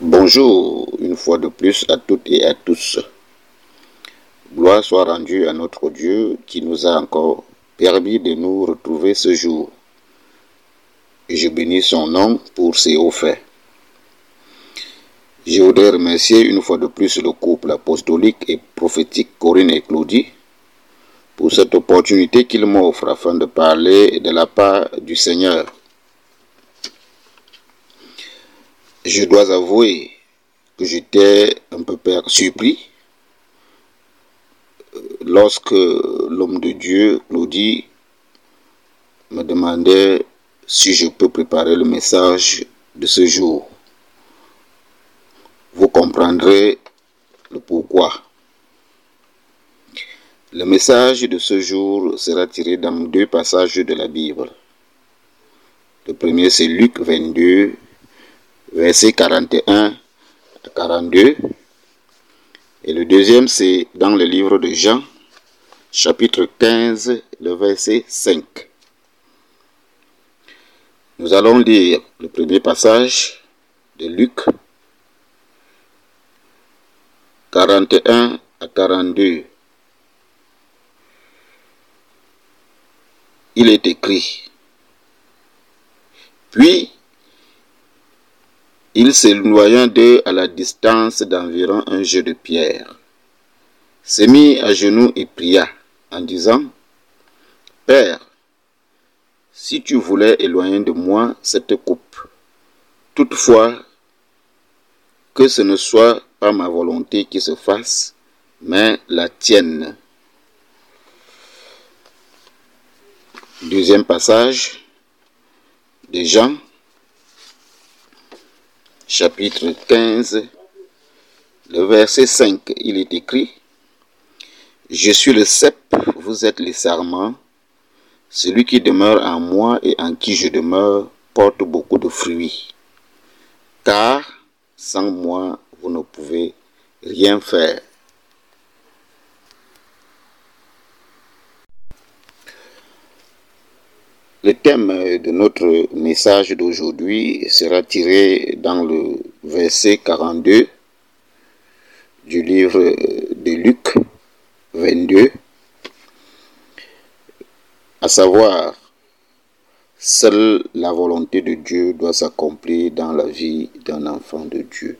Bonjour une fois de plus à toutes et à tous. Gloire soit rendue à notre Dieu qui nous a encore permis de nous retrouver ce jour. Je bénis son nom pour ses hauts faits. Je voudrais remercier une fois de plus le couple apostolique et prophétique Corinne et Claudie pour cette opportunité qu'il m'offre afin de parler de la part du Seigneur. Je dois avouer que j'étais un peu surpris lorsque l'homme de Dieu, Claudie, me demandait si je peux préparer le message de ce jour. Vous comprendrez le pourquoi. Le message de ce jour sera tiré dans deux passages de la Bible. Le premier, c'est Luc 22, versets 41 à 42. Et le deuxième, c'est dans le livre de Jean, chapitre 15, le verset 5. Nous allons lire le premier passage de Luc 41 à 42. Il est écrit, puis il s'éloigna d'eux à la distance d'environ un jeu de pierre, s'est mis à genoux et pria en disant, Père, si tu voulais éloigner de moi cette coupe, toutefois que ce ne soit pas ma volonté qui se fasse, mais la tienne. Deuxième passage de Jean, chapitre 15, le verset 5, il est écrit, Je suis le cep, vous êtes les sarments, celui qui demeure en moi et en qui je demeure porte beaucoup de fruits, car sans moi, vous ne pouvez rien faire. Le thème de notre message d'aujourd'hui sera tiré dans le verset 42 du livre de Luc 22, à savoir, seule la volonté de Dieu doit s'accomplir dans la vie d'un enfant de Dieu.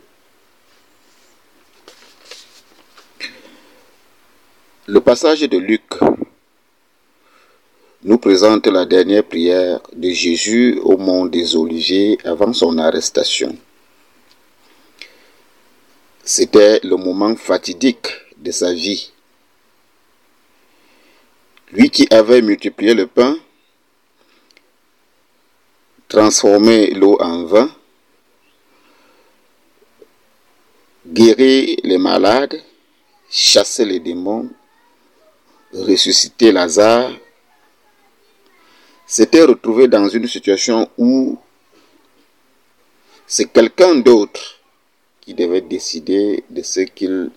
Le passage de Luc nous présente la dernière prière de Jésus au mont des Oliviers avant son arrestation. C'était le moment fatidique de sa vie. Lui qui avait multiplié le pain, transformé l'eau en vin, guéri les malades, chassé les démons, ressuscité Lazare, s'était retrouvé dans une situation où c'est quelqu'un d'autre qui devait décider de ce qu'il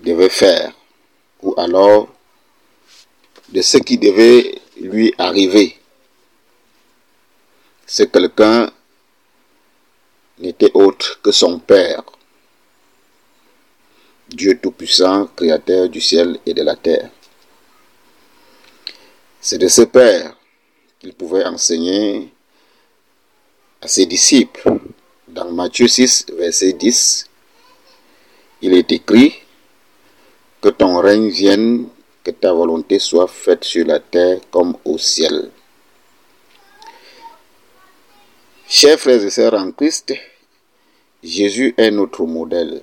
devait faire, ou alors de ce qui devait lui arriver. Ce quelqu'un n'était autre que son Père, Dieu Tout-Puissant, Créateur du ciel et de la terre. C'est de ce Père qu'il pouvait enseigner à ses disciples. Dans Matthieu 6, verset 10, il est écrit que ton règne vienne, que ta volonté soit faite sur la terre comme au ciel. Chers frères et sœurs en Christ, Jésus est notre modèle,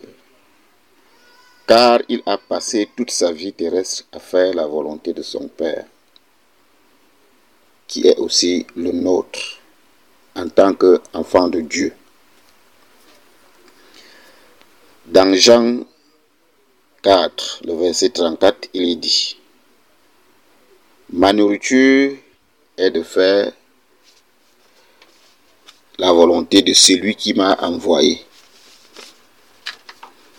car il a passé toute sa vie terrestre à faire la volonté de son Père qui est aussi le nôtre en tant qu'enfant de Dieu. Dans Jean 4, le verset 34, il est dit, Ma nourriture est de faire la volonté de celui qui m'a envoyé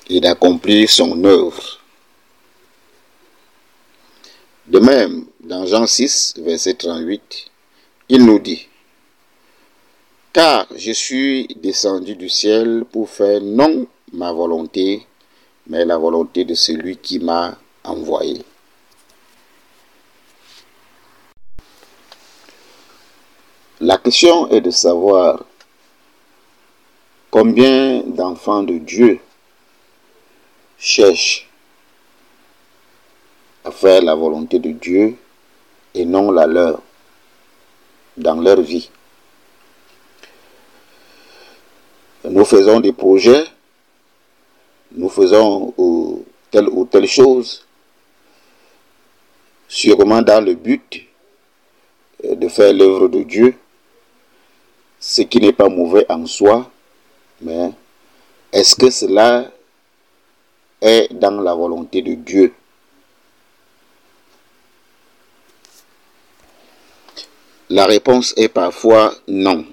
et d'accomplir son œuvre. De même, dans Jean 6, verset 38, il nous dit, Car je suis descendu du ciel pour faire non ma volonté, mais la volonté de celui qui m'a envoyé. La question est de savoir combien d'enfants de Dieu cherchent à faire la volonté de Dieu et non la leur dans leur vie. Nous faisons des projets, nous faisons telle ou telle chose, sûrement dans le but de faire l'œuvre de Dieu, ce qui n'est pas mauvais en soi, mais est-ce que cela est dans la volonté de Dieu? La réponse est parfois non.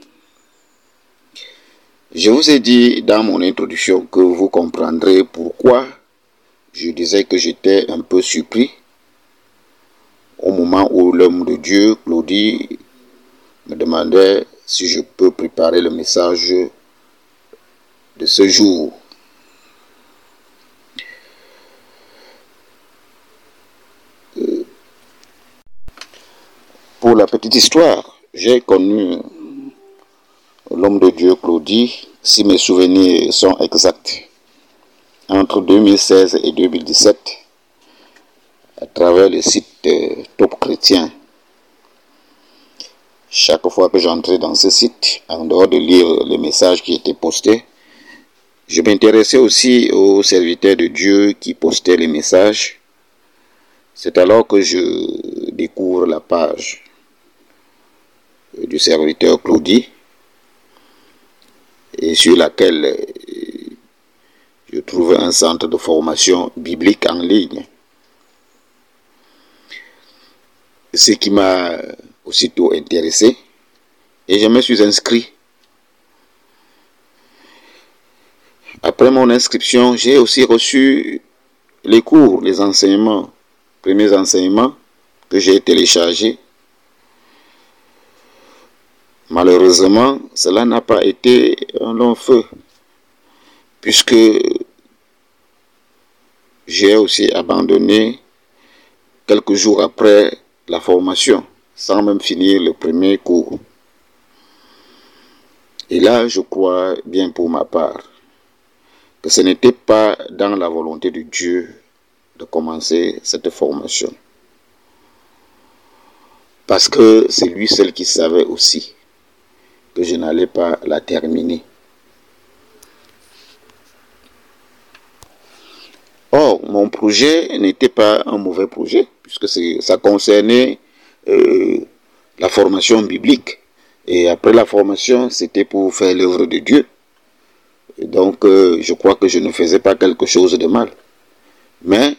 Je vous ai dit dans mon introduction que vous comprendrez pourquoi je disais que j'étais un peu surpris au moment où l'homme de Dieu, Claudie, me demandait si je peux préparer le message de ce jour. Pour la petite histoire, j'ai connu l'homme de Dieu Claudie, si mes souvenirs sont exacts, entre 2016 et 2017, à travers le site Top Chrétien. Chaque fois que j'entrais dans ce site, en dehors de lire les messages qui étaient postés, je m'intéressais aussi aux serviteurs de Dieu qui postaient les messages. C'est alors que je découvre la page du serviteur Claudie et sur laquelle je trouve un centre de formation biblique en ligne. Ce qui m'a aussitôt intéressé et je me suis inscrit. Après mon inscription, j'ai aussi reçu les cours, les enseignements, premiers enseignements que j'ai téléchargés. Malheureusement, cela n'a pas été un long feu, puisque j'ai aussi abandonné quelques jours après la formation, sans même finir le premier cours. Et là, je crois bien pour ma part que ce n'était pas dans la volonté de Dieu de commencer cette formation. Parce que c'est lui seul qui savait aussi que je n'allais pas la terminer. Or, mon projet n'était pas un mauvais projet, puisque ça concernait euh, la formation biblique. Et après la formation, c'était pour faire l'œuvre de Dieu. Donc, euh, je crois que je ne faisais pas quelque chose de mal. Mais,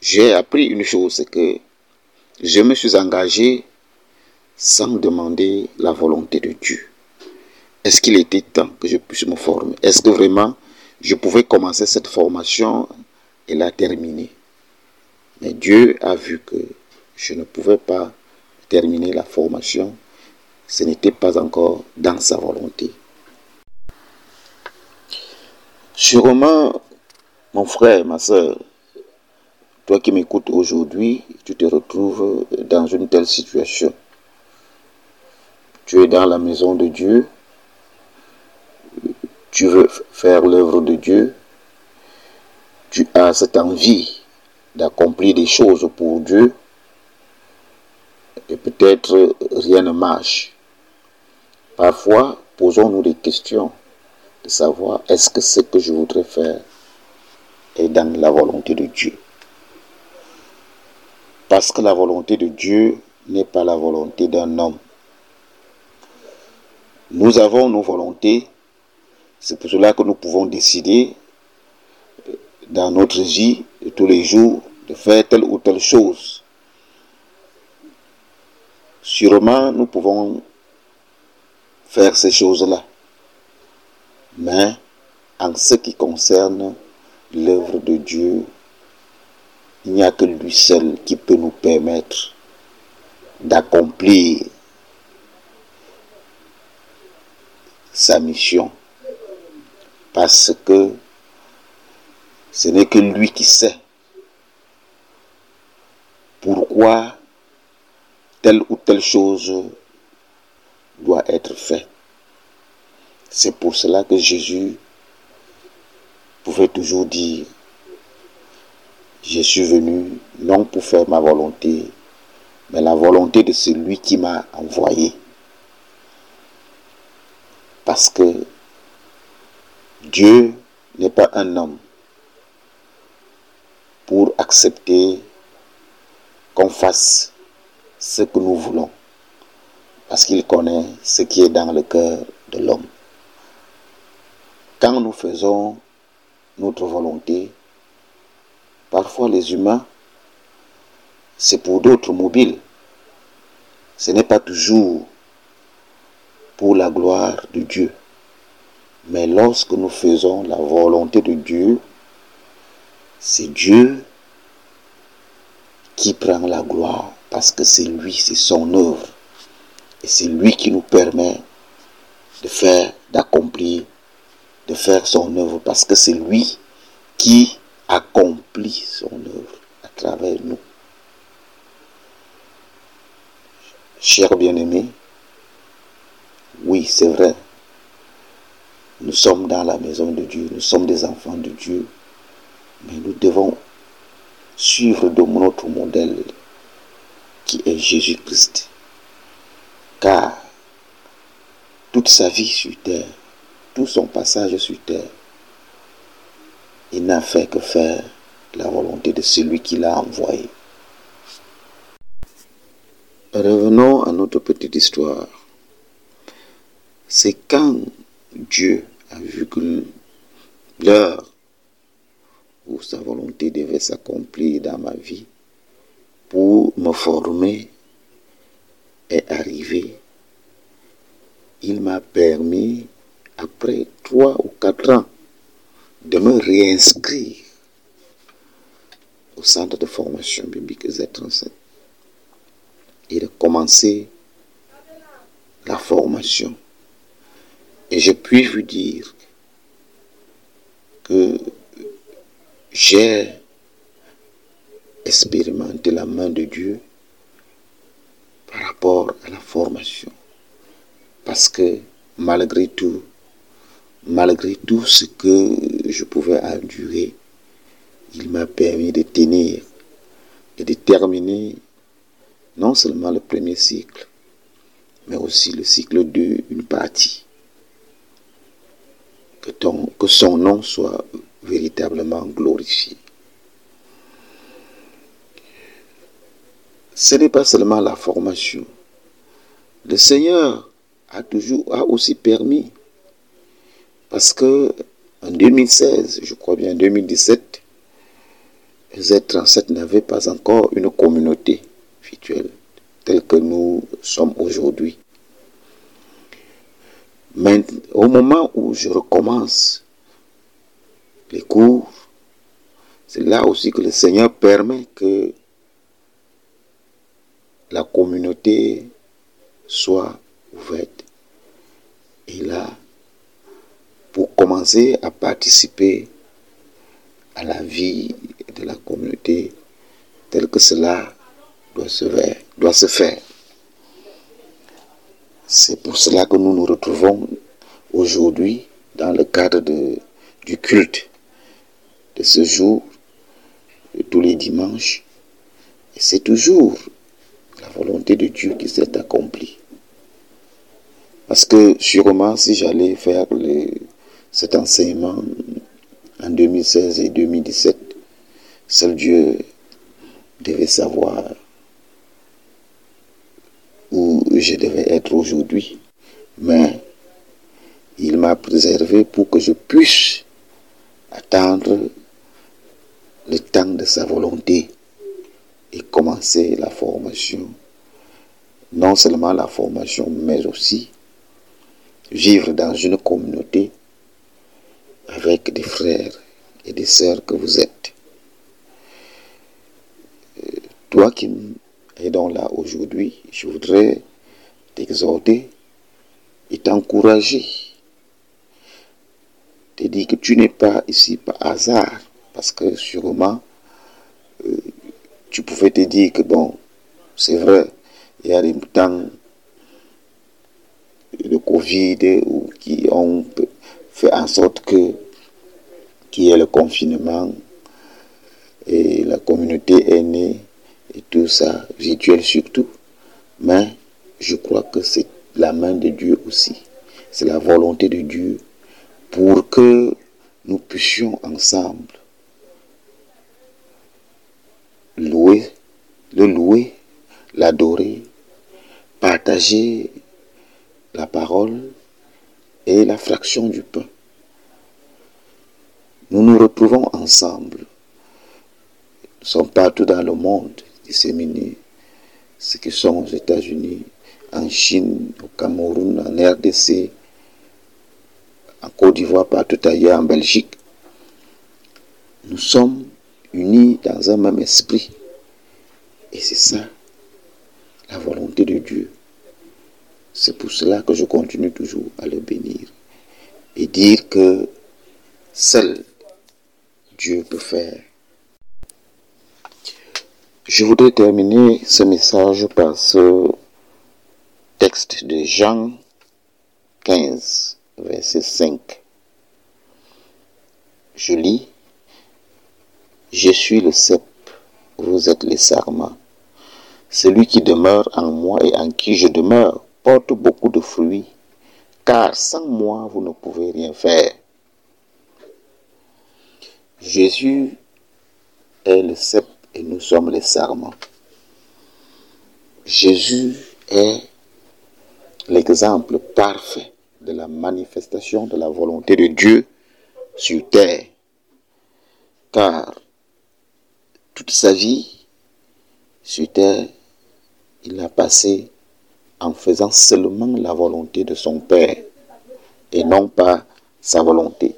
j'ai appris une chose, c'est que je me suis engagé sans demander la volonté de Dieu. Est-ce qu'il était temps que je puisse me former? Est-ce que vraiment je pouvais commencer cette formation et la terminer? Mais Dieu a vu que je ne pouvais pas terminer la formation. Ce n'était pas encore dans sa volonté. Sûrement, mon frère, ma soeur, toi qui m'écoutes aujourd'hui, tu te retrouves dans une telle situation. Tu es dans la maison de Dieu, tu veux faire l'œuvre de Dieu, tu as cette envie d'accomplir des choses pour Dieu, et peut-être rien ne marche. Parfois, posons-nous des questions de savoir est-ce que ce que je voudrais faire est dans la volonté de Dieu? Parce que la volonté de Dieu n'est pas la volonté d'un homme. Nous avons nos volontés. C'est pour cela que nous pouvons décider dans notre vie de tous les jours de faire telle ou telle chose. Sûrement, nous pouvons faire ces choses-là. Mais en ce qui concerne l'œuvre de Dieu, il n'y a que lui seul qui peut nous permettre d'accomplir sa mission. Parce que ce n'est que lui qui sait pourquoi telle ou telle chose doit être faite. C'est pour cela que Jésus pouvait toujours dire, je suis venu non pour faire ma volonté, mais la volonté de celui qui m'a envoyé. Parce que Dieu n'est pas un homme pour accepter qu'on fasse ce que nous voulons. Parce qu'il connaît ce qui est dans le cœur de l'homme. Quand nous faisons notre volonté, parfois les humains, c'est pour d'autres mobiles. Ce n'est pas toujours pour la gloire de Dieu. Mais lorsque nous faisons la volonté de Dieu, c'est Dieu qui prend la gloire parce que c'est lui, c'est son œuvre. Et c'est lui qui nous permet de faire, d'accomplir, de faire son œuvre parce que c'est lui qui accomplit son œuvre à travers nous. Chers bien-aimés, oui, c'est vrai. Nous sommes dans la maison de Dieu, nous sommes des enfants de Dieu, mais nous devons suivre de notre modèle qui est Jésus-Christ. Car toute sa vie sur terre, tout son passage sur terre, il n'a fait que faire la volonté de celui qui l'a envoyé. Revenons à notre petite histoire. C'est quand Dieu a vu que l'heure où sa volonté devait s'accomplir dans ma vie pour me former est arrivé. Il m'a permis, après trois ou quatre ans, de me réinscrire au centre de formation biblique Z37 et de commencer la formation. Et je puis vous dire que j'ai expérimenté la main de Dieu par rapport à la formation. Parce que malgré tout, malgré tout ce que je pouvais endurer, il m'a permis de tenir et de terminer non seulement le premier cycle, mais aussi le cycle 2, une partie. Que, son nom soit véritablement glorifié. Ce n'est pas seulement la formation. Le Seigneur a toujours a aussi permis parce que en 2016, je crois bien en 2017, Z37 n'avait pas encore une communauté virtuelle telle que nous sommes aujourd'hui. Mais au moment où je recommence les cours, c'est là aussi que le Seigneur permet que la communauté soit ouverte. Et là, pour commencer à participer à la vie de la communauté telle que cela doit se faire. Doit se faire. C'est pour cela que nous nous retrouvons aujourd'hui dans le cadre de, du culte de ce jour, de tous les dimanches. Et c'est toujours la volonté de Dieu qui s'est accomplie. Parce que sûrement, si j'allais faire le, cet enseignement en 2016 et 2017, seul Dieu devait savoir où je devais être aujourd'hui. Mais il m'a préservé pour que je puisse attendre le temps de sa volonté et commencer la formation. Non seulement la formation, mais aussi vivre dans une communauté avec des frères et des sœurs que vous êtes. Toi qui es donc là aujourd'hui, je voudrais t'exhorter et t'encourager dit que tu n'es pas ici par hasard, parce que sûrement, euh, tu pouvais te dire que bon, c'est vrai, il y a des temps de Covid ou qui ont fait en sorte que qu'il y ait le confinement et la communauté est née et tout ça, virtuel surtout. Mais je crois que c'est la main de Dieu aussi. C'est la volonté de Dieu pour que nous puissions ensemble louer, le louer, l'adorer, partager la parole et la fraction du pain. Nous nous retrouvons ensemble. Nous sommes partout dans le monde disséminés, ceux qui sont aux États-Unis, en Chine, au Cameroun, en RDC, en Côte d'Ivoire, partout ailleurs, en Belgique. Nous sommes unis dans un même esprit. Et c'est ça, la volonté de Dieu. C'est pour cela que je continue toujours à le bénir et dire que seul Dieu peut faire. Je voudrais terminer ce message par ce texte de Jean 15, verset 5. Je lis, Je suis le cep, vous êtes les sarments. Celui qui demeure en moi et en qui je demeure porte beaucoup de fruits, car sans moi vous ne pouvez rien faire. Jésus est le cep et nous sommes les sarments. Jésus est l'exemple parfait de la manifestation de la volonté de Dieu sur terre. Car toute sa vie sur terre, il a passé en faisant seulement la volonté de son Père et non pas sa volonté.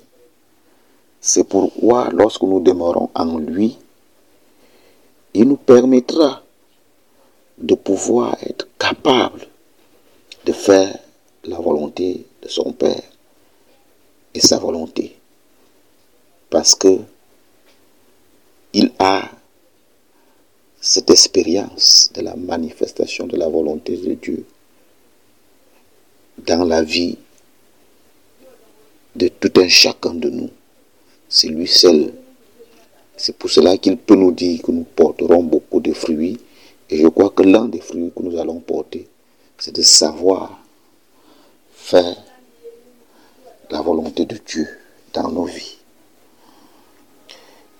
C'est pourquoi lorsque nous demeurons en lui, il nous permettra de pouvoir être capable de faire la volonté de son Père et sa volonté. Parce que il a cette expérience de la manifestation de la volonté de Dieu dans la vie de tout un chacun de nous. C'est lui seul. C'est pour cela qu'il peut nous dire que nous porterons beaucoup de fruits. Et je crois que l'un des fruits que nous allons porter, c'est de savoir faire la volonté de Dieu dans nos vies.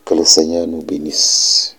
Que le Seigneur nous bénisse.